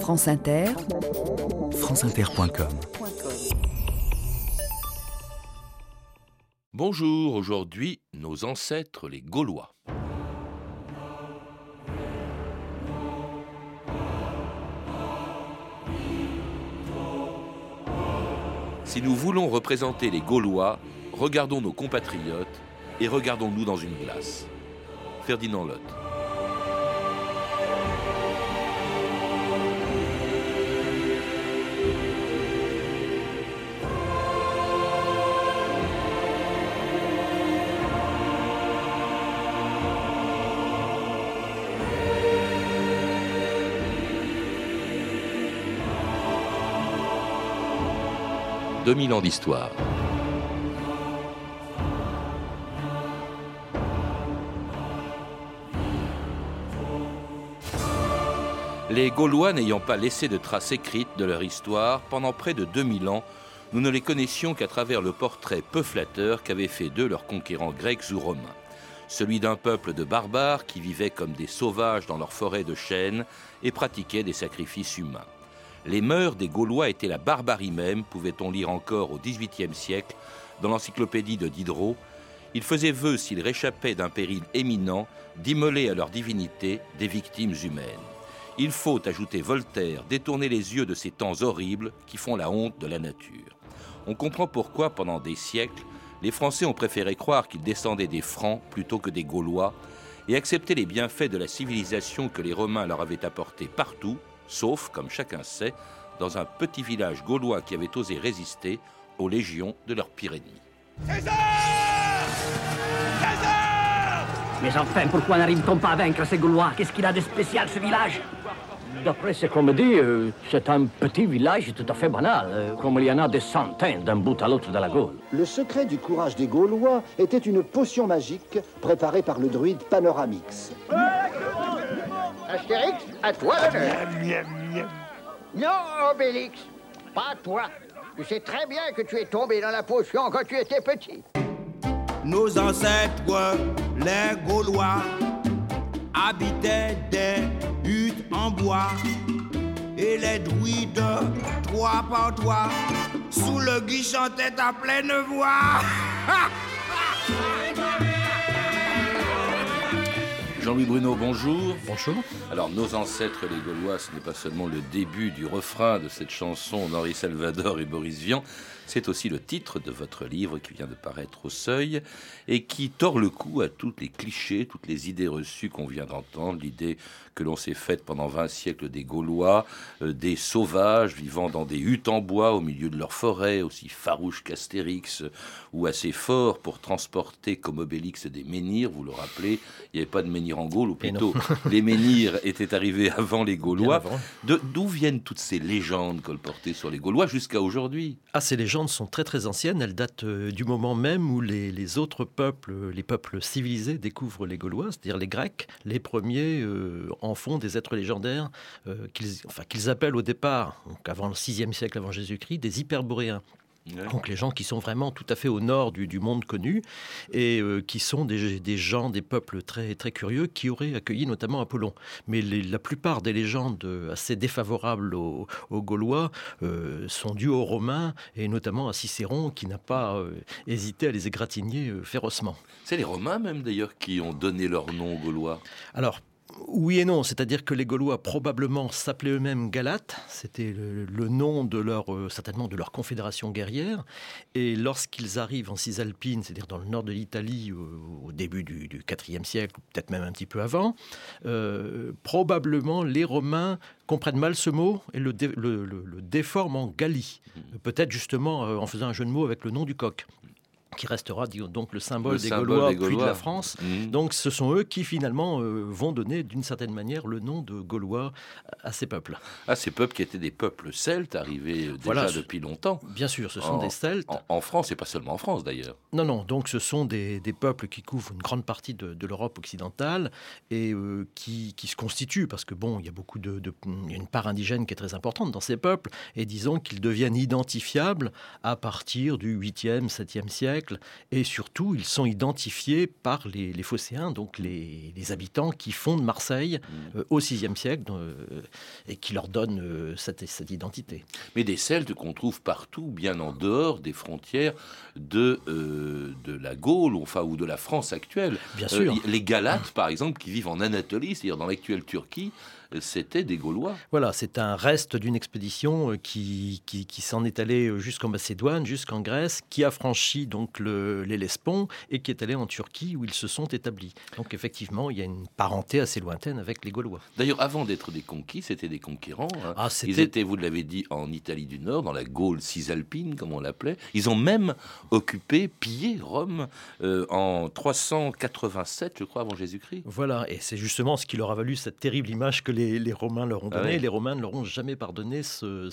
France Inter, franceinter.com Bonjour, aujourd'hui, nos ancêtres les Gaulois. Si nous voulons représenter les Gaulois, regardons nos compatriotes et regardons-nous dans une glace. Ferdinand Lotte. « 2000 ans d'histoire. Les Gaulois n'ayant pas laissé de traces écrites de leur histoire pendant près de 2000 ans, nous ne les connaissions qu'à travers le portrait peu flatteur qu'avaient fait d'eux leurs conquérants grecs ou romains. Celui d'un peuple de barbares qui vivaient comme des sauvages dans leurs forêts de chênes et pratiquaient des sacrifices humains. Les mœurs des Gaulois étaient la barbarie même, pouvait-on lire encore au XVIIIe siècle dans l'encyclopédie de Diderot. Ils faisaient vœu, s'ils réchappaient d'un péril éminent, d'immoler à leur divinité des victimes humaines. Il faut, ajouter Voltaire, détourner les yeux de ces temps horribles qui font la honte de la nature. On comprend pourquoi, pendant des siècles, les Français ont préféré croire qu'ils descendaient des Francs plutôt que des Gaulois et accepter les bienfaits de la civilisation que les Romains leur avaient apportés partout, sauf, comme chacun sait, dans un petit village gaulois qui avait osé résister aux légions de leur pire ennemi. César César Mais enfin, pourquoi n'arrive-t-on pas à vaincre ces Gaulois? Qu'est-ce qu'il a de spécial, ce village? D'après ce qu'on me dit, euh, c'est un petit village tout à fait banal, euh, comme il y en a des centaines d'un bout à l'autre de la Gaule. Le secret du courage des Gaulois était une potion magique préparée par le druide Panoramix. Astérix, à toi l'honneur. Non, Obélix, pas toi. Tu sais très bien que tu es tombé dans la potion quand tu étais petit. Nos ancêtres, les Gaulois, habitaient des huttes en bois et les druides, trois par trois, sous le gui chantaient à pleine voix. Jean-Louis Bruno, bonjour. Bonjour. Alors, nos ancêtres les Gaulois, ce n'est pas seulement le début du refrain de cette chanson d'Henri Salvador et Boris Vian, c'est aussi le titre de votre livre qui vient de paraître au seuil et qui tord le cou à tous les clichés, toutes les idées reçues qu'on vient d'entendre, l'idée que l'on s'est faite pendant 20 siècles des Gaulois, euh, des sauvages vivant dans des huttes en bois au milieu de leurs forêts, aussi farouches qu'Astérix, ou assez forts pour transporter comme Obélix des menhirs, vous le rappelez, il n'y avait pas de menhirs en Gaule, ou plutôt les menhirs étaient arrivés avant les Gaulois. D'où viennent toutes ces légendes colportées sur les Gaulois jusqu'à aujourd'hui? Ah, ces légendes sont très très anciennes, elles datent euh, du moment même où les, autres peuples, les peuples civilisés découvrent les Gaulois, c'est-à-dire les Grecs, les premiers euh, en font des êtres légendaires euh, qu'ils appellent au départ, donc avant le 6e siècle avant Jésus-Christ, des hyperboréens. Donc les gens qui sont vraiment tout à fait au nord du, du monde connu et euh, qui sont des, des, gens, des peuples très, très curieux qui auraient accueilli notamment Apollon. Mais les, la plupart des légendes assez défavorables aux, aux Gaulois euh, sont dues aux Romains et notamment à Cicéron qui n'a pas euh, hésité à les égratigner férocement. C'est les Romains même d'ailleurs qui ont donné leur nom aux Gaulois? Alors oui et non, c'est-à-dire que les Gaulois probablement s'appelaient eux-mêmes Galates, c'était le, le, nom de leur euh, certainement de leur confédération guerrière, et lorsqu'ils arrivent en Cisalpine, c'est-à-dire dans le nord de l'Italie au, au, début du, du IVe siècle, peut-être même un petit peu avant, euh, probablement les Romains comprennent mal ce mot et le, dé, le, le déforment en Gallie, peut-être justement euh, en faisant un jeu de mots avec le nom du coq qui restera donc le symbole, le des, symbole Gaulois, des Gaulois, puis de la France. Mmh. Donc ce sont eux qui finalement euh, vont donner d'une certaine manière le nom de Gaulois à ces peuples. À ces peuples qui étaient des peuples celtes arrivés déjà voilà, depuis longtemps. Bien sûr, ce sont en, des Celtes. En, en, France et pas seulement en France d'ailleurs. Non, non, donc ce sont des, des, peuples qui couvrent une grande partie de, de l'Europe occidentale et euh, qui, qui, se constituent parce que bon, il y a beaucoup de, de, il y a une part indigène qui est très importante dans ces peuples et disons qu'ils deviennent identifiables à partir du 8e, 7e siècle siècle. Et surtout, ils sont identifiés par les, les Phocéens, donc les, les, habitants qui fondent Marseille mmh. euh, au VIe siècle euh, et qui leur donnent euh, cette, cette, identité. Mais des Celtes qu'on trouve partout, bien en dehors des frontières de, de la Gaule, enfin, ou de la France actuelle. Bien sûr. les Galates, par exemple, qui vivent en Anatolie, c'est-à-dire dans l'actuelle Turquie, c'était des Gaulois. Voilà, c'est un reste d'une expédition euh, qui, qui, s'en est allée euh, jusqu'en Macédoine, jusqu'en Grèce, qui a franchi donc l'Hellespont et qui est allé en Turquie où ils se sont établis. Donc effectivement, il y a une parenté assez lointaine avec les Gaulois. D'ailleurs, avant d'être des conquis, c'était des conquérants. Hein. Ah, Ils étaient, vous l'avez dit, en Italie du Nord, dans la Gaule cisalpine, comme on l'appelait. Ils ont même occupé, pillé Rome euh, en 387, je crois, avant Jésus-Christ. Voilà, et c'est justement ce qui leur a valu cette terrible image que les, Romains leur ont ah donné. Les Romains ne leur ont jamais pardonné ce,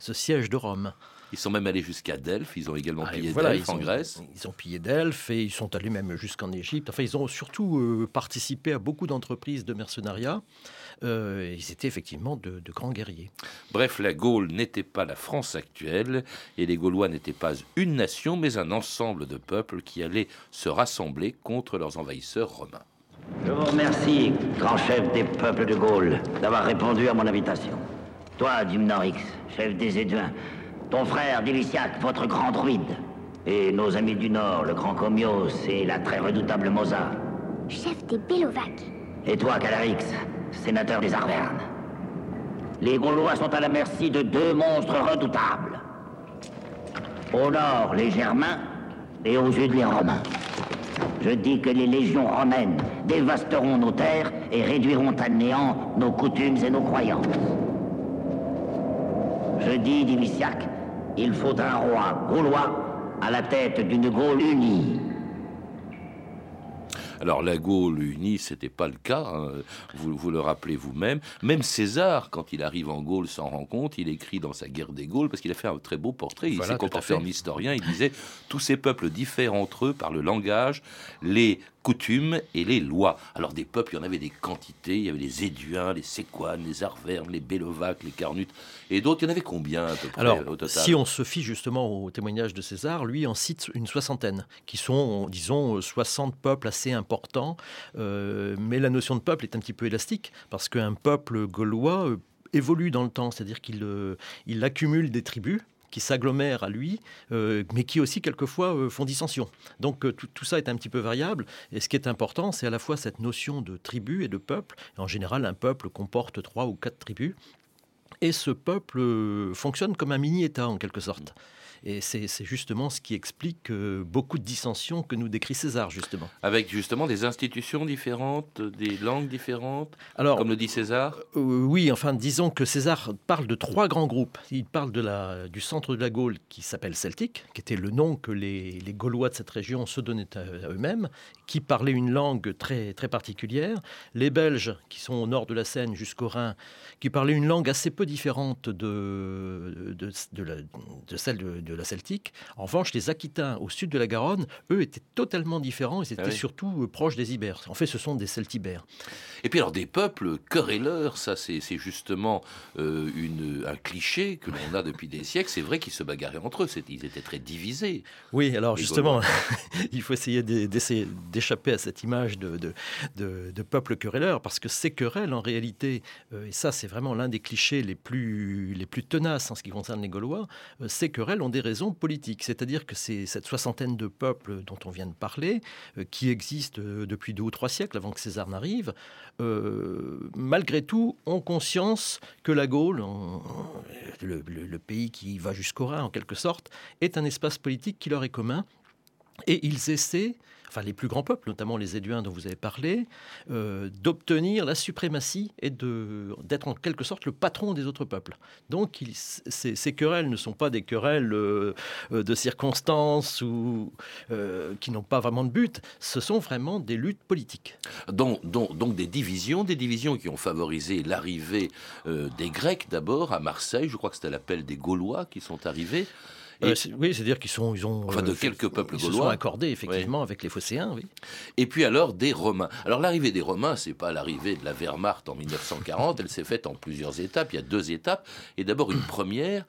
siège de Rome. Ils sont même allés jusqu'à Delphes, ils ont également ah, pillé Delphes en Grèce. Ils ont pillé Delphes et ils sont allés même jusqu'en Égypte. Enfin, ils ont surtout euh, participé à beaucoup d'entreprises de mercenariat. Euh, ils étaient effectivement de, de, grands guerriers. Bref, la Gaule n'était pas la France actuelle et les Gaulois n'étaient pas une nation, mais un ensemble de peuples qui allaient se rassembler contre leurs envahisseurs romains. Je vous remercie, grand chef des peuples de Gaule, d'avoir répondu à mon invitation. Toi, Dumnorix, chef des Éduins, ton frère Diliciac, votre grand druide, et nos amis du Nord, le grand Comios et la très redoutable Mosa. Chef des Bélovaques. Et toi, Calarix, sénateur des Arvernes. Les Gaulois sont à la merci de deux monstres redoutables. Au nord, les Germains, et au sud, les Romains. Je dis que les légions romaines dévasteront nos terres et réduiront à néant nos coutumes et nos croyances. Je dis, Divisiac, il faut un roi gaulois à la tête d'une Gaule unie. Alors la Gaule unie, c'était pas le cas, hein. vous, vous le rappelez vous-même. Même César, quand il arrive en Gaule, s'en rend compte, il écrit dans sa guerre des Gaules, parce qu'il a fait un très beau portrait, il s'est comporté en historien, il disait, tous ces peuples diffèrent entre eux par le langage, les coutumes et les lois. Alors des peuples, il y en avait des quantités. Il y avait les Éduins, les Séquanes, les Arvernes, les Bélovaques, les Carnutes et d'autres. Il y en avait combien à peu près Alors, au total si on se fie justement au témoignage de César, lui en cite une soixantaine, qui sont, disons, 60 peuples assez importants. Euh, mais la notion de peuple est un petit peu élastique, parce qu'un peuple gaulois euh, évolue dans le temps, c'est-à-dire qu'il euh, il accumule des tribus qui s'agglomèrent à lui, euh, mais qui aussi quelquefois euh, font dissension. Donc euh, tout, ça est un petit peu variable. Et ce qui est important, c'est à la fois cette notion de tribu et de peuple. En général, un peuple comporte trois ou quatre tribus. Et ce peuple fonctionne comme un mini-État en quelque sorte. Et c'est justement ce qui explique euh, beaucoup de dissensions que nous décrit César, justement. Avec justement des institutions différentes, des langues différentes, Alors, comme le dit César euh, Oui, enfin, disons que César parle de trois grands groupes. Il parle de la, du centre de la Gaule qui s'appelle celtique, qui était le nom que les, les Gaulois de cette région se donnaient à, eux-mêmes, qui parlaient une langue très, très particulière. Les Belges, qui sont au nord de la Seine jusqu'au Rhin, qui parlaient une langue assez peu différente de, de, de, de celle de de la Celtique. En revanche, les Aquitains au sud de la Garonne, eux, étaient totalement différents. Ils étaient ah surtout euh, proches des Ibères. En fait, ce sont des Celtibères. Et puis alors, des peuples querelleurs, ça c'est justement euh, une, un cliché que l'on a depuis des siècles. C'est vrai qu'ils se bagarraient entre eux. Ils étaient très divisés. Oui, alors justement, il faut essayer d'échapper à cette image de, de, de, peuple querelleur, parce que ces querelles, en réalité, euh, et ça c'est vraiment l'un des clichés les plus, les plus tenaces en ce qui concerne les Gaulois, ces querelles ont des raisons politiques. C'est-à-dire que c'est cette soixantaine de peuples dont on vient de parler, euh, qui existent euh, depuis deux ou trois siècles avant que César n'arrive, euh, malgré tout, ont conscience que la Gaule, le, le pays qui va jusqu'au Rhin en quelque sorte, est un espace politique qui leur est commun. Et ils essaient enfin les plus grands peuples, notamment les Éduins dont vous avez parlé, euh, d'obtenir la suprématie et d'être en quelque sorte le patron des autres peuples. Donc ces, querelles ne sont pas des querelles euh, de circonstances ou euh, qui n'ont pas vraiment de but, ce sont vraiment des luttes politiques. Donc, donc, des divisions, des divisions qui ont favorisé l'arrivée des Grecs d'abord à Marseille, je crois que c'était l'appel des Gaulois qui sont arrivés. Euh, oui, c'est-à-dire qu'ils sont, ils ont, enfin de quelques peuples ils gaulois, se sont accordés effectivement avec les Phocéens, oui. Et puis alors des Romains. Alors l'arrivée des Romains, c'est pas l'arrivée de la Wehrmacht en 1940, elle s'est faite en plusieurs étapes. Il y a deux étapes. Et d'abord une première,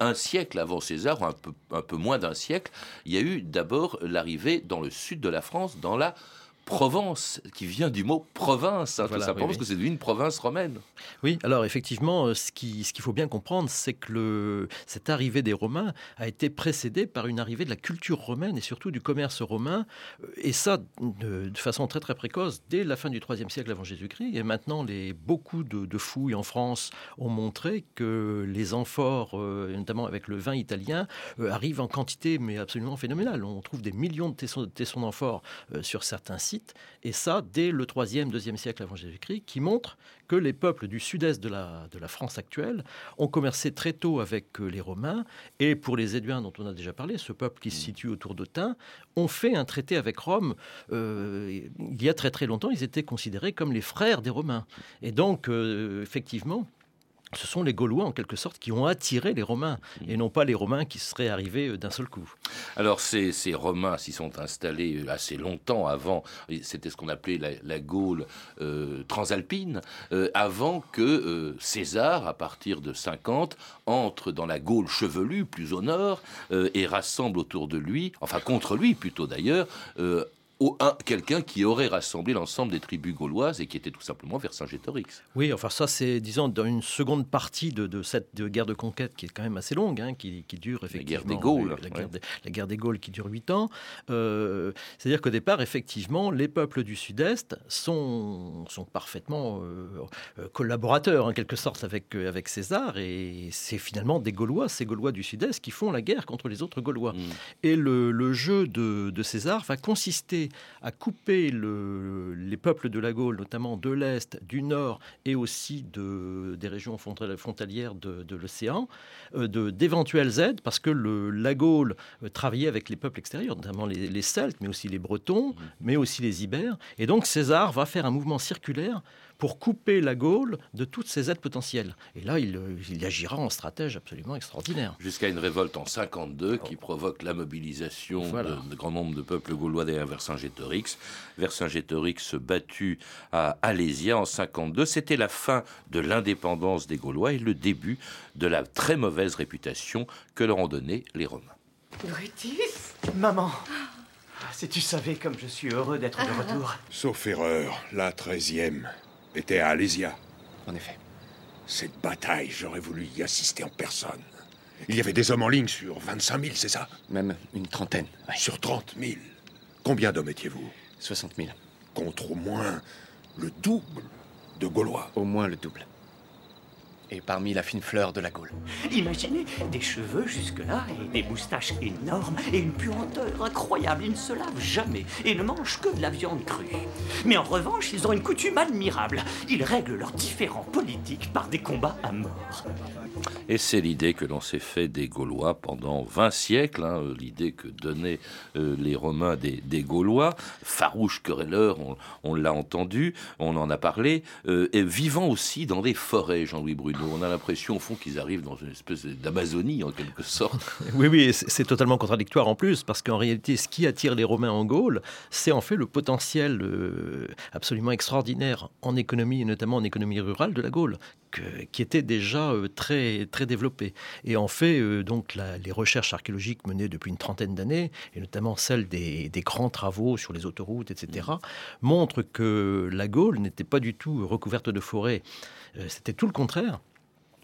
un siècle avant César, un peu, un peu moins d'un siècle, il y a eu d'abord l'arrivée dans le sud de la France, dans la Provence, qui vient du mot province, hein, tout simplement, parce que c'est devenu une province romaine. Oui, alors effectivement, euh, ce qu'il ce qu'il faut bien comprendre, c'est que le, cette arrivée des Romains a été précédée par une arrivée de la culture romaine et surtout du commerce romain, euh, et ça de, façon très très précoce, dès la fin du IIIe siècle avant Jésus-Christ. Et maintenant, les, beaucoup de, fouilles en France ont montré que les amphores, euh, notamment avec le vin italien, arrivent en quantité mais absolument phénoménale. On trouve des millions de tessons, tessons d'amphores sur certains sites et ça dès le 3e, 2e siècle avant Jésus-Christ, qui montre que les peuples du sud-est de la, de la France actuelle ont commercé très tôt avec euh, les Romains, et pour les Éduins dont on a déjà parlé, ce peuple qui se mm. situe autour d'Autun, ont fait un traité avec Rome. Euh, il y a très très longtemps, ils étaient considérés comme les frères des Romains. Et donc, euh, effectivement, ce sont les Gaulois en quelque sorte qui ont attiré les Romains et non pas les Romains qui seraient arrivés euh, d'un seul coup. Alors ces, Romains s'y sont installés euh, assez longtemps avant, c'était ce qu'on appelait la, Gaule euh, transalpine, avant que César, à partir de 50, entre dans la Gaule chevelue, plus au nord, et rassemble autour de lui, enfin contre lui plutôt d'ailleurs, quelqu'un qui aurait rassemblé l'ensemble des tribus gauloises et qui était tout simplement Vercingétorix. Oui, enfin ça c'est, disons, dans une seconde partie de, cette guerre de conquête qui est quand même assez longue, hein, qui, dure effectivement... La guerre des Gaules. La, guerre, des, Gaules qui dure huit ans. Euh, c'est-à-dire qu'au départ, effectivement, les peuples du Sud-Est sont, sont parfaitement euh, euh, collaborateurs, en quelque sorte, avec, avec César, et c'est finalement des Gaulois, ces Gaulois du Sud-Est, qui font la guerre contre les autres Gaulois. Mm. Et le, le jeu de, de César va consister à couper les peuples de la Gaule, notamment de l'Est, du Nord et aussi de, des régions frontalières de, l'océan, euh, d'éventuelles aides, parce que le, la Gaule euh, travaillait avec les peuples extérieurs, notamment les, les Celtes, mais aussi les Bretons, mmh. mais aussi les Ibères. Et donc César va faire un mouvement circulaire pour couper la Gaule de toutes ses aides potentielles. Et là, il, agira en stratège absolument extraordinaire. Jusqu'à une révolte en 52 qui provoque la mobilisation de, grand nombre de peuples gaulois derrière Vercingétorix. Vercingétorix battu à Alésia en 52. C'était la fin de l'indépendance des Gaulois et le début de la très mauvaise réputation que leur ont donné les Romains. Brutus Maman si tu savais comme je suis heureux d'être de retour. Sauf erreur, la treizième était à Alésia. En effet. Cette bataille, j'aurais voulu y assister en personne. Il y avait des hommes en ligne sur 25 000, c'est ça? Même une trentaine. Sur 30 000 Combien d'hommes étiez-vous? 60 000. Contre au moins le double de Gaulois. Au moins le double et parmi la fine fleur de la Gaule. Imaginez des cheveux jusque-là et des moustaches énormes et une puanteur incroyable. Ils ne se lavent jamais et ne mangent que de la viande crue. Mais en revanche, ils ont une coutume admirable. Ils règlent leurs différends politiques par des combats à mort. Et c'est l'idée que l'on s'est fait des Gaulois pendant 20 siècles, hein, l'idée que donnaient euh, les Romains des, Gaulois, farouches querelleurs, on, l'a entendu, on en a parlé, euh, et vivant aussi dans des forêts, Jean-Louis Bruno. On a l'impression, au fond, qu'ils arrivent dans une espèce d'Amazonie, en quelque sorte. Oui, oui, c'est totalement contradictoire en plus, parce qu'en réalité, ce qui attire les Romains en Gaule, c'est en fait le potentiel euh, absolument extraordinaire en économie, et notamment en économie rurale de la Gaule, qui était déjà euh, très, très développé. Et en fait, euh, donc, les recherches archéologiques menées depuis une trentaine d'années, et notamment celles des, des, grands travaux sur les autoroutes, etc., montrent que la Gaule n'était pas du tout recouverte de forêts. C'était tout le contraire.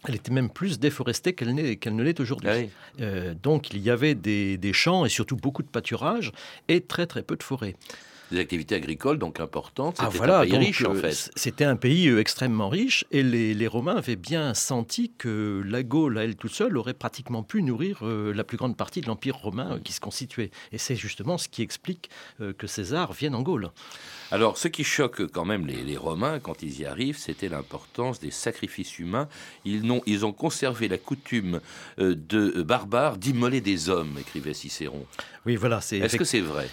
Elle était même plus déforestée qu'elle, ne l'est aujourd'hui. Ah donc il y avait des, des, champs et surtout beaucoup de pâturages et très très peu de forêts des activités agricoles donc importantes. Ah, c'était un pays riche en euh, fait. C'était un pays euh, extrêmement riche et les, Romains avaient bien senti que la Gaule, à elle toute seule, aurait pratiquement pu nourrir euh, la plus grande partie de l'Empire romain qui se constituait. Et c'est justement ce qui explique que César vienne en Gaule. Alors, ce qui choque quand même les, Romains quand ils y arrivent, c'était l'importance des sacrifices humains. Ils ont, ils ont conservé la coutume de barbares d'immoler des hommes, écrivait Cicéron. Oui, voilà. Est-ce que c'est vrai?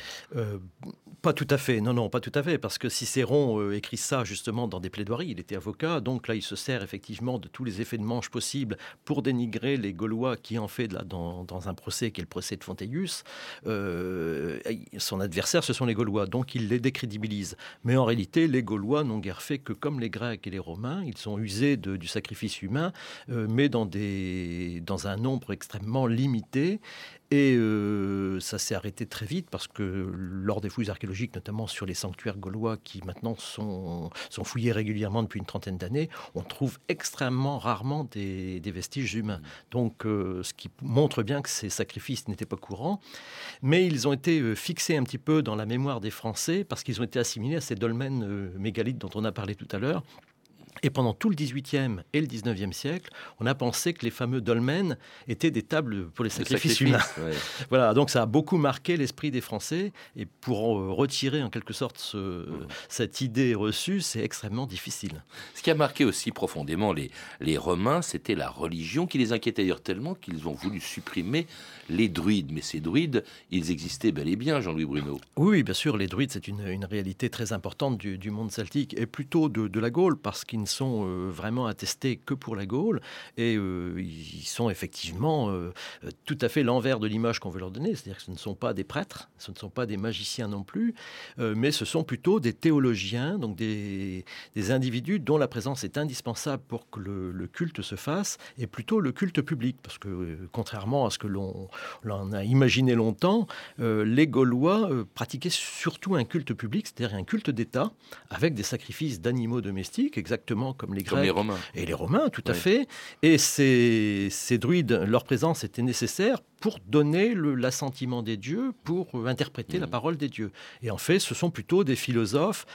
Pas tout à fait, non, non, pas tout à fait, parce que Cicéron euh, écrit ça justement dans des plaidoiries, il était avocat, donc là il se sert effectivement de tous les effets de manche possibles pour dénigrer les Gaulois qui en fait là, dans, un procès qui est le procès de Fonteius. Euh, son adversaire, ce sont les Gaulois, donc il les décrédibilise. Mais en réalité, les Gaulois n'ont guère fait que comme les Grecs et les Romains, ils sont usés du sacrifice humain, euh, mais dans, des, dans un nombre extrêmement limité. Et euh, ça s'est arrêté très vite parce que lors des fouilles archéologiques, notamment sur les sanctuaires gaulois qui maintenant sont, sont fouillés régulièrement depuis une trentaine d'années, on trouve extrêmement rarement des, vestiges humains. Donc euh, ce qui montre bien que ces sacrifices n'étaient pas courants. Mais ils ont été euh, fixés un petit peu dans la mémoire des Français parce qu'ils ont été assimilés à ces dolmens mégalithes dont on a parlé tout à l'heure. Et pendant tout le XVIIIe et le XIXe siècle, on a pensé que les fameux dolmens étaient des tables pour les sacrifices humains. voilà, donc ça a beaucoup marqué l'esprit des Français. Et pour euh, retirer en quelque sorte mmh. cette idée reçue, c'est extrêmement difficile. Ce qui a marqué aussi profondément les, les Romains, c'était la religion qui les inquiétait d'ailleurs tellement qu'ils ont voulu supprimer les druides. Mais ces druides, ils existaient bel et bien, Jean-Louis Bruno. Oui, bien sûr, les druides, c'est une, réalité très importante du, monde celtique et plutôt de, de la Gaule parce qu'ils sont euh, vraiment attestés que pour la Gaule et euh, ils sont effectivement euh, tout à fait l'envers de l'image qu'on veut leur donner. C'est-à-dire que ce ne sont pas des prêtres, ce ne sont pas des magiciens non plus, mais ce sont plutôt des théologiens, donc des, individus dont la présence est indispensable pour que le, culte se fasse et plutôt le culte public. Parce que contrairement à ce que l'on a imaginé longtemps, les Gaulois pratiquaient surtout un culte public, c'est-à-dire un culte d'État avec des sacrifices d'animaux domestiques, exactement comme les Grecs Romains. et les Romains, tout à fait. Et ces, ces, druides, leur présence était nécessaire pour donner l'assentiment des dieux, pour interpréter la mmh. parole des dieux. Et en fait, ce sont plutôt des philosophes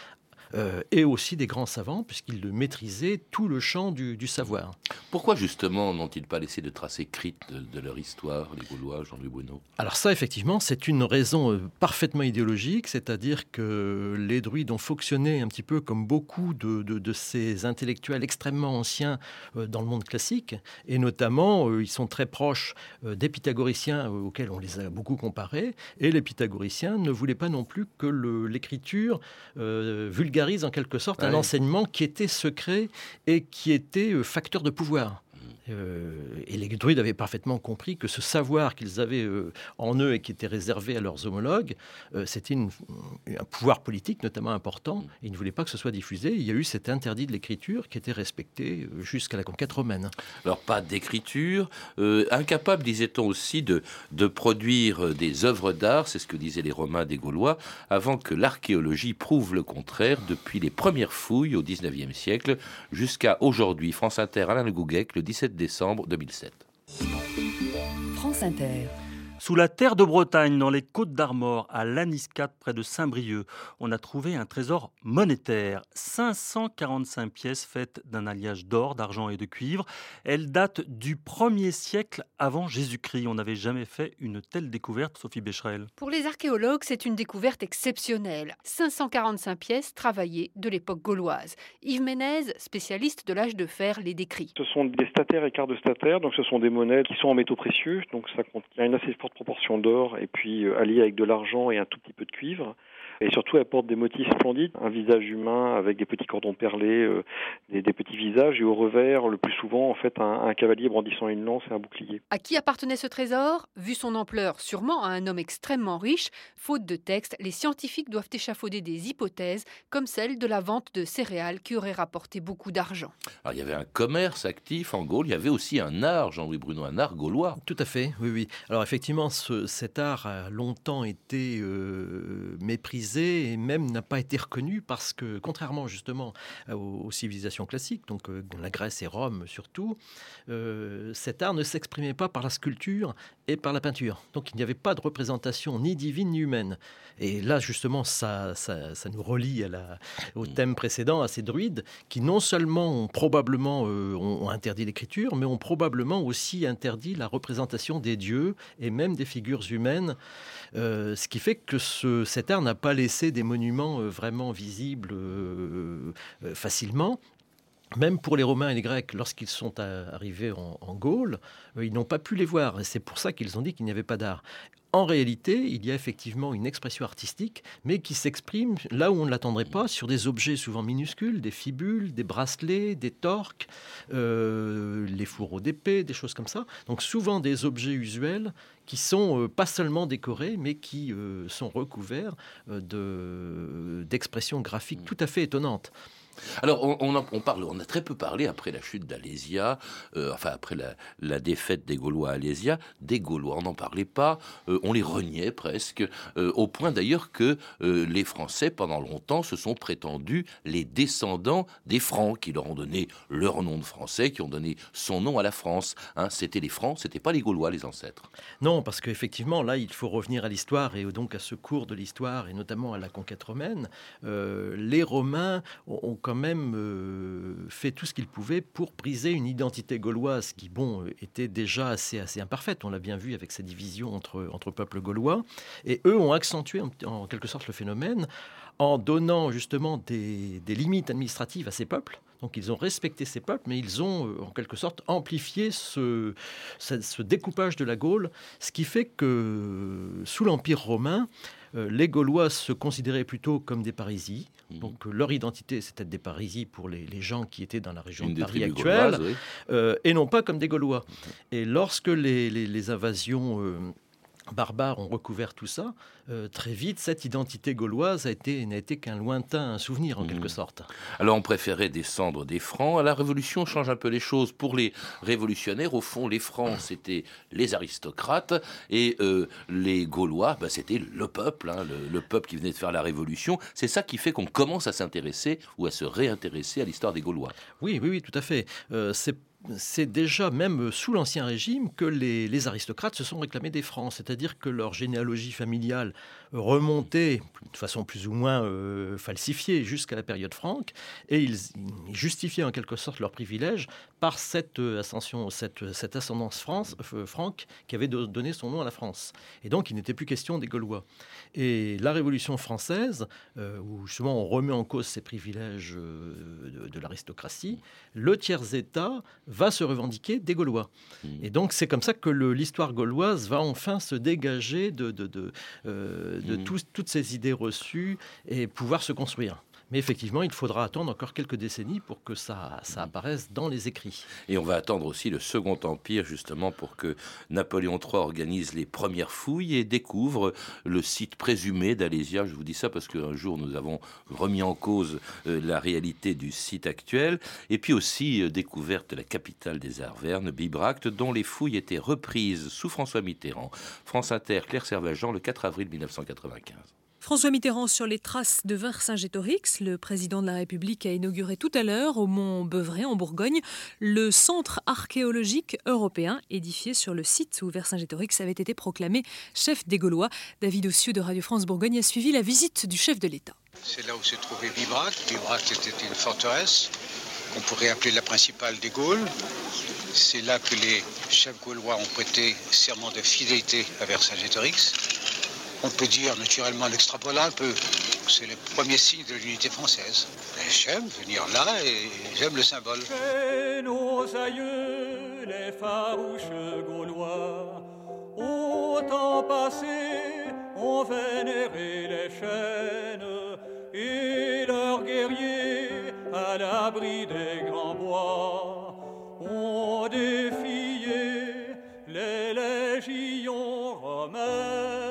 euh, et aussi des grands savants, puisqu'ils maîtrisaient tout le champ du, savoir. Pourquoi justement n'ont-ils pas laissé de traces écrites de, leur histoire, les Gaulois, Jean-Louis Bruno? Alors ça, effectivement, c'est une raison euh, parfaitement idéologique, c'est-à-dire que les druides ont fonctionné un petit peu comme beaucoup de, ces intellectuels extrêmement anciens euh, dans le monde classique, et notamment, ils sont très proches des pythagoriciens auxquels on les a beaucoup comparés, et les pythagoriciens ne voulaient pas non plus que l'écriture vulgaire en quelque sorte un enseignement qui était secret et qui était euh, facteur de pouvoir. Euh, et les druides avaient parfaitement compris que ce savoir qu'ils avaient euh, en eux et qui était réservé à leurs homologues, euh, c'était un pouvoir politique notamment important. Et ils ne voulaient pas que ce soit diffusé. Il y a eu cet interdit de l'écriture qui était respecté jusqu'à la conquête romaine. Alors pas d'écriture, incapable, disait-on aussi, de, de produire des œuvres d'art, c'est ce que disaient les Romains des Gaulois, avant que l'archéologie prouve le contraire, depuis les premières fouilles au 19e siècle jusqu'à aujourd'hui. France Inter, Alain Le Gouguec, le 17 décembre 2007. France Inter. Sous la terre de Bretagne, dans les côtes d'Armor, à Laniscat, près de Saint-Brieuc, on a trouvé un trésor monétaire. 545 pièces faites d'un alliage d'or, d'argent et de cuivre. Elles datent du 1er siècle avant Jésus-Christ. On n'avait jamais fait une telle découverte, Sophie Becherel. Pour les archéologues, c'est une découverte exceptionnelle. 545 pièces travaillées de l'époque gauloise. Yves Ménez, spécialiste de l'âge de fer, les décrit. Ce sont des stataires et quarts de stataires, donc ce sont des monnaies qui sont en métaux précieux, donc ça contient une assez forte proportion d'or et puis euh, allié avec de l'argent et un tout petit peu de cuivre. Et surtout, elle porte des motifs splendides, un visage humain avec des petits cordons perlés, euh, des, petits visages, et au revers, le plus souvent, en fait, un, cavalier brandissant une lance et un bouclier. À qui appartenait ce trésor? Vu son ampleur, sûrement à un homme extrêmement riche. Faute de texte, les scientifiques doivent échafauder des hypothèses, comme celle de la vente de céréales qui aurait rapporté beaucoup d'argent. Alors, il y avait un commerce actif en Gaule, il y avait aussi un art, Jean-Louis Bruno, un art gaulois. Tout à fait, oui, oui. Alors, effectivement, cet art a longtemps été euh, méprisé et même n'a pas été reconnu parce que, contrairement justement aux, civilisations classiques, donc euh, la Grèce et Rome surtout, euh, cet art ne s'exprimait pas par la sculpture et par la peinture. Donc il n'y avait pas de représentation ni divine ni humaine. Et là, justement, ça, ça, nous relie à la, au thème précédent, à ces druides qui non seulement ont probablement euh, ont interdit l'écriture, mais ont probablement aussi interdit la représentation des dieux et même des figures humaines. ce qui fait que ce, cet art n'a pas laissé des monuments euh, vraiment visibles euh, euh, facilement. Même pour les Romains et les Grecs, lorsqu'ils sont arrivés en, en Gaule, euh, ils n'ont pas pu les voir. C'est pour ça qu'ils ont dit qu'il n'y avait pas d'art. En réalité, il y a effectivement une expression artistique, mais qui s'exprime là où on ne l'attendrait pas, sur des objets souvent minuscules, des fibules, des bracelets, des torques, euh, les fourreaux d'épée, des choses comme ça. Donc souvent des objets usuels qui sont euh, pas seulement décorés, mais qui sont recouverts d'expressions graphiques tout à fait étonnantes. Alors, on, parle, on a très peu parlé après la chute d'Alésia, euh, enfin après la, défaite des Gaulois à Alésia, des Gaulois, on n'en parlait pas, euh, on les reniait presque, euh, au point d'ailleurs que les Français, pendant longtemps, se sont prétendus les descendants des Francs, qui leur ont donné leur nom de Français, qui ont donné son nom à la France. Hein. c'était les Francs, c'était pas les Gaulois, les ancêtres. Non, parce qu'effectivement, là, il faut revenir à l'histoire et donc à ce cours de l'histoire, et notamment à la conquête romaine. les Romains ont quand même euh, fait tout ce qu'il pouvait pour briser une identité gauloise qui, bon, était déjà assez, assez imparfaite. On l'a bien vu avec sa division entre, entre peuples gaulois. Et eux ont accentué en, quelque sorte le phénomène en donnant justement des, des, limites administratives à ces peuples. Donc ils ont respecté ces peuples, mais ils ont euh, en quelque sorte amplifié ce, ce, découpage de la Gaule, ce qui fait que sous l'Empire romain, euh, les Gaulois se considéraient plutôt comme des Parisiens. Mhm. Donc euh, leur identité, c'était des Parisiens pour les, gens qui étaient dans la région de Paris actuelle, et non pas comme des Gaulois. Et lorsque les, invasions barbares ont recouvert tout ça, euh, très vite, cette identité gauloise a été, n'a été qu'un lointain souvenir en quelque mmh. sorte. Alors on préférait descendre des Francs. La Révolution change un peu les choses. Pour les révolutionnaires, au fond, les Francs, c'était les aristocrates et euh, les Gaulois, bah, c'était le peuple, hein, le, peuple qui venait de faire la Révolution. C'est ça qui fait qu'on commence à s'intéresser ou à se réintéresser à l'histoire des Gaulois. Oui, oui, oui, tout à fait. Euh, c'est c'est déjà même sous l'Ancien Régime que les, aristocrates se sont réclamés des Francs, c'est-à-dire que leur généalogie familiale remontait de façon plus ou moins euh, falsifiée jusqu'à la période franque, et ils, justifiaient en quelque sorte leur privilège par cette euh, ascension, cette, cette ascendance France, euh, franque qui avait donné son nom à la France. Et donc il n'était plus question des Gaulois. Et la Révolution française, où justement on remet en cause ces privilèges de, de l'aristocratie, le tiers-État va se revendiquer des Gaulois. Mmh. Et donc c'est comme ça que l'histoire gauloise va enfin se dégager de, de, de, euh, mmh. toutes ces idées reçues et pouvoir se construire. Mais effectivement, il faudra attendre encore quelques décennies pour que ça, ça apparaisse dans les écrits. Et on va attendre aussi le Second Empire, justement, pour que Napoléon III organise les premières fouilles et découvre le site présumé d'Alésia. Je vous dis ça parce qu'un jour, nous avons remis en cause euh, la réalité du site actuel. Et puis aussi euh, découverte de la capitale des Arvernes, Bibracte, dont les fouilles étaient reprises sous François Mitterrand. France Inter, Claire Servageant, le 4 avril 1995. François Mitterrand sur les traces de Vercingétorix. Le président de la République a inauguré tout à l'heure au Mont Beuvray en Bourgogne le centre archéologique européen édifié sur le site où Vercingétorix avait été proclamé chef des Gaulois. David Ossieux de Radio France Bourgogne a suivi la visite du chef de l'État. C'est là où s'est trouvé Bibrac. Bibrac était une forteresse qu'on pourrait appeler la principale des Gaules. C'est là que les chefs gaulois ont prêté serment de fidélité à Vercingétorix. On peut dire naturellement, l'extrapolant un peu, c'est le premier signe de l'unité française. J'aime venir là et j'aime le symbole. Chez nos aïeux, les farouches gaulois, au temps passé, ont vénéré les chaînes et leurs guerriers à l'abri des grands bois ont défié les légions romaines.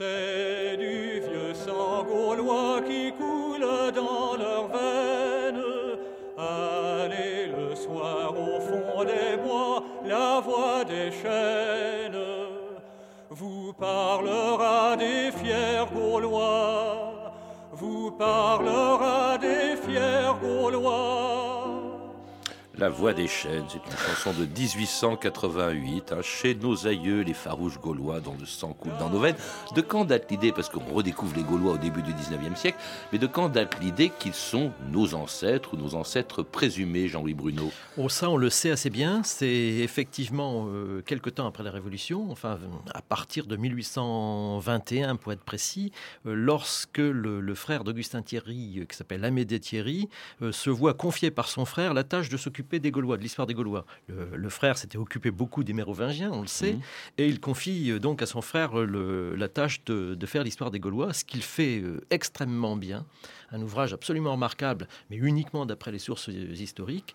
C'est du vieux sang gaulois qui coule dans leurs veines. Allez le soir au fond des bois, la voix des chênes vous parlera des fiers Gaulois, vous parlera La Voix des Chênes, c'est une chanson de 1888, hein, chez nos aïeux, les farouches Gaulois, dont le sang coule dans nos veines. De quand date l'idée, parce qu'on redécouvre les Gaulois au début du 19e siècle, mais de quand date l'idée qu'ils sont nos ancêtres ou nos ancêtres présumés, Jean-Louis Bruno? Oh, ça, on le sait assez bien. C'est effectivement euh, quelque temps après la Révolution, enfin à partir de 1821 pour être précis, euh, lorsque le, frère d'Augustin Thierry, euh, qui s'appelle Amédée Thierry, se voit confier par son frère la tâche de s'occuper des Gaulois, de l'histoire des Gaulois. Le, frère s'était occupé beaucoup des Mérovingiens, on le sait, mmh. et il confie donc à son frère la tâche de, de faire l'histoire des Gaulois, ce qu'il fait extrêmement bien. Un ouvrage absolument remarquable, mais uniquement d'après les sources historiques.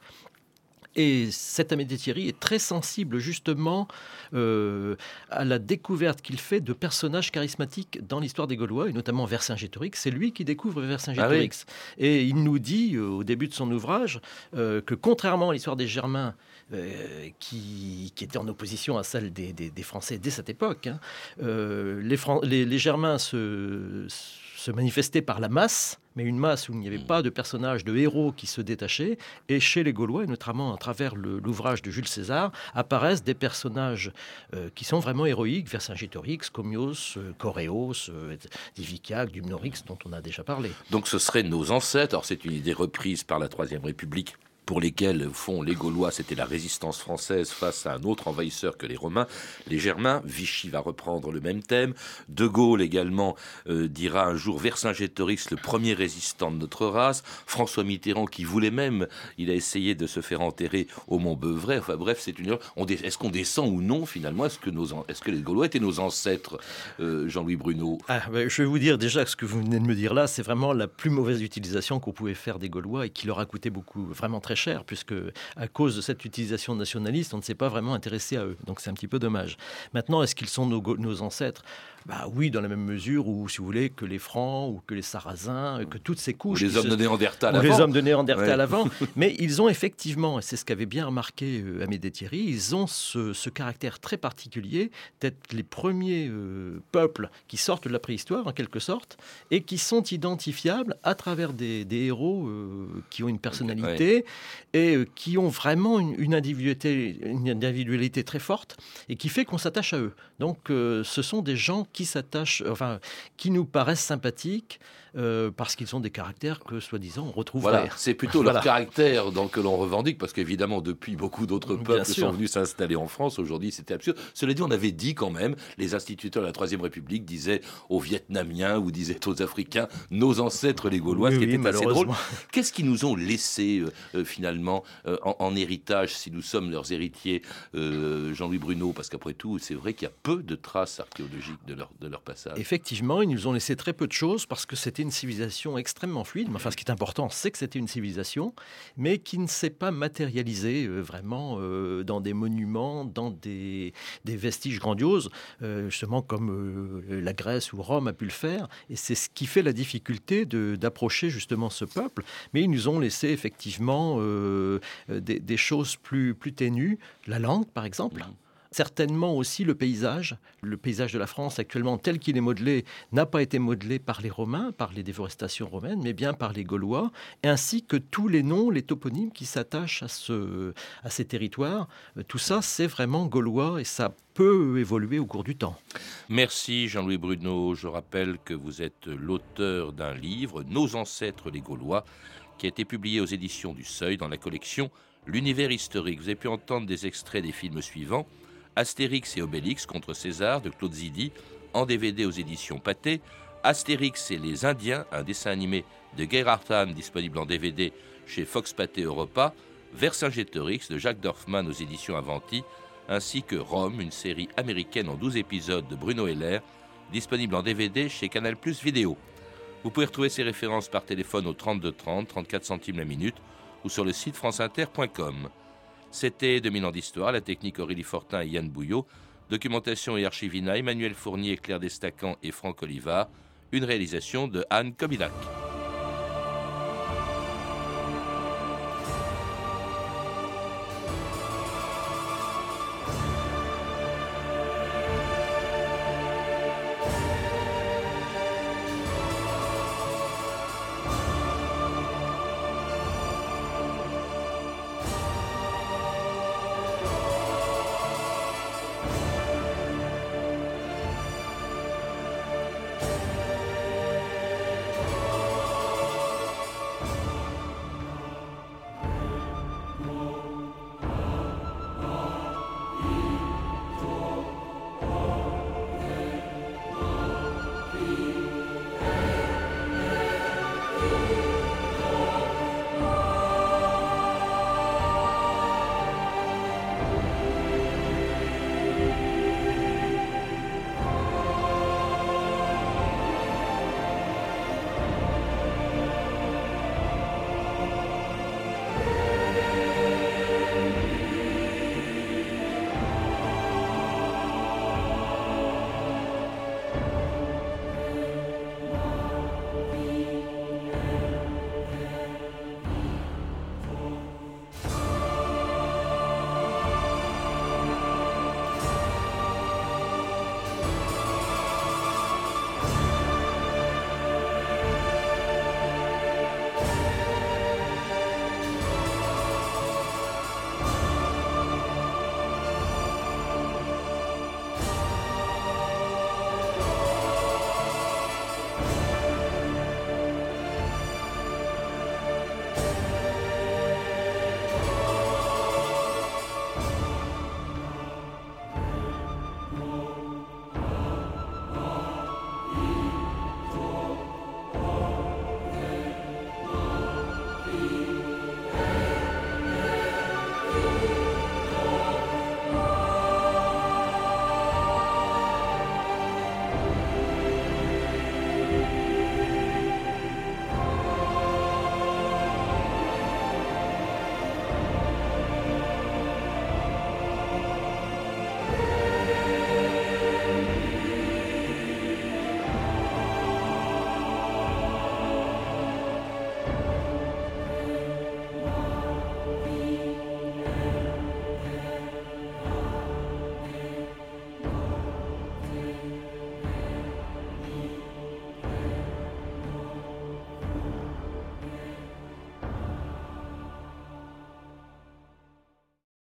Et cet Amédée Thierry est très sensible justement euh, à la découverte qu'il fait de personnages charismatiques dans l'histoire des Gaulois, et notamment Vercingétorix. C'est lui qui découvre Vercingétorix. Ah et il nous dit euh, au début de son ouvrage euh, que contrairement à l'histoire des Germains, qui, qui, était en opposition à celle des, Français dès cette époque, hein, les, les, les, Germains se se manifestait par la masse, mais une masse où il n'y avait mm. pas de personnages, de héros qui se détachaient. Et chez les Gaulois, et notamment à travers l'ouvrage de Jules César, apparaissent des personnages euh, qui sont vraiment héroïques, Vercingétorix, Comios, euh, Coréos, euh, Divicac, Dumnorix, dont on a déjà parlé. Donc ce seraient nos ancêtres. Alors c'est une idée reprise par la Troisième République pour lesquels font les Gaulois, c'était la résistance française face à un autre envahisseur que les Romains, les Germains. Vichy va reprendre le même thème. De Gaulle également euh, dira un jour Vercingétorix, le premier résistant de notre race. François Mitterrand qui voulait même, il a essayé de se faire enterrer au Mont Beuvray. Enfin bref, c'est une. Est-ce qu'on descend ou non finalement? Est-ce que, nos, est-ce que les Gaulois étaient nos ancêtres, euh, Jean-Louis Bruno? Ah, ben, Je vais vous dire déjà que ce que vous venez de me dire là, c'est vraiment la plus mauvaise utilisation qu'on pouvait faire des Gaulois et qui leur a coûté beaucoup, vraiment très cher, puisque à cause de cette utilisation nationaliste, on ne s'est pas vraiment intéressé à eux. Donc c'est un petit peu dommage. Maintenant, est-ce qu'ils sont nos ancêtres? Bah oui, dans la même mesure où, si vous voulez, que les Francs ou que les Sarrasins, que toutes ces couches. les hommes de Néandertal avant. Les hommes de Néandertal avant. Mais ils ont effectivement, et c'est ce qu'avait bien remarqué euh, Amédée Thierry, ils ont ce, caractère très particulier d'être les premiers euh, peuples qui sortent de la préhistoire, en quelque sorte, et qui sont identifiables à travers des, héros euh, qui ont une personnalité et qui ont vraiment une, individualité, une individualité très forte et qui fait qu'on s'attache à eux. Donc, ce sont des gens qui s'attachent, enfin, qui nous paraissent sympathiques, euh, parce qu'ils ont des caractères que, soi-disant, on retrouve. Voilà, c'est plutôt leur caractère donc, que l'on revendique, parce qu'évidemment, depuis, beaucoup d'autres peuples sont venus s'installer en France. Aujourd'hui, c'était absurde. Cela dit, on avait dit quand même, les instituteurs de la Troisième République disaient aux Vietnamiens ou disaient aux Africains, nos ancêtres les Gaulois, ce qui était assez drôle. Qu'est-ce qu'ils nous ont laissé euh, euh, finalement en, héritage, si nous sommes leurs héritiers, Jean-Louis Bruno? Parce qu'après tout, c'est vrai qu'il y a peu de traces archéologiques de leur, de leur passage. Effectivement, ils nous ont laissé très peu de choses parce que c'était une civilisation extrêmement fluide. Mais enfin, ce qui est important, c'est que c'était une civilisation, mais qui ne s'est pas matérialisée euh, vraiment euh, dans des monuments, dans des, des vestiges grandioses, euh, justement comme la Grèce ou Rome a pu le faire. Et c'est ce qui fait la difficulté d'approcher justement ce peuple. Mais ils nous ont laissé effectivement des, des, choses plus, plus ténues, la langue par exemple. Certainement aussi le paysage. Le paysage de la France actuellement tel qu'il est modelé n'a pas été modelé par les Romains, par les déforestations romaines, mais bien par les Gaulois, ainsi que tous les noms, les toponymes qui s'attachent à, ce, à ces territoires. Tout ça, c'est vraiment gaulois et ça peut évoluer au cours du temps. Merci Jean-Louis Bruno. Je rappelle que vous êtes l'auteur d'un livre, Nos ancêtres les Gaulois, qui a été publié aux éditions du Seuil dans la collection L'univers historique. Vous avez pu entendre des extraits des films suivants. Astérix et Obélix contre César de Claude Zidi, en DVD aux éditions Pathé, Astérix et les Indiens, un dessin animé de Gerhard Hahn disponible en DVD chez Fox Pathé Europa, Vercingétorix de Jacques Dorfman aux éditions Avanti, ainsi que Rome, une série américaine en 12 épisodes de Bruno Heller, disponible en DVD chez Canal Plus Vidéo. Vous pouvez retrouver ces références par téléphone au 32 30, 34 centimes la minute ou sur le site franceinter.com. C'était 2000 ans d'histoire, la technique Aurélie Fortin et Yann Bouillot, documentation et archivina Emmanuel Fournier, Claire Destacan et Franck Olivard, une réalisation de Anne Kobilac.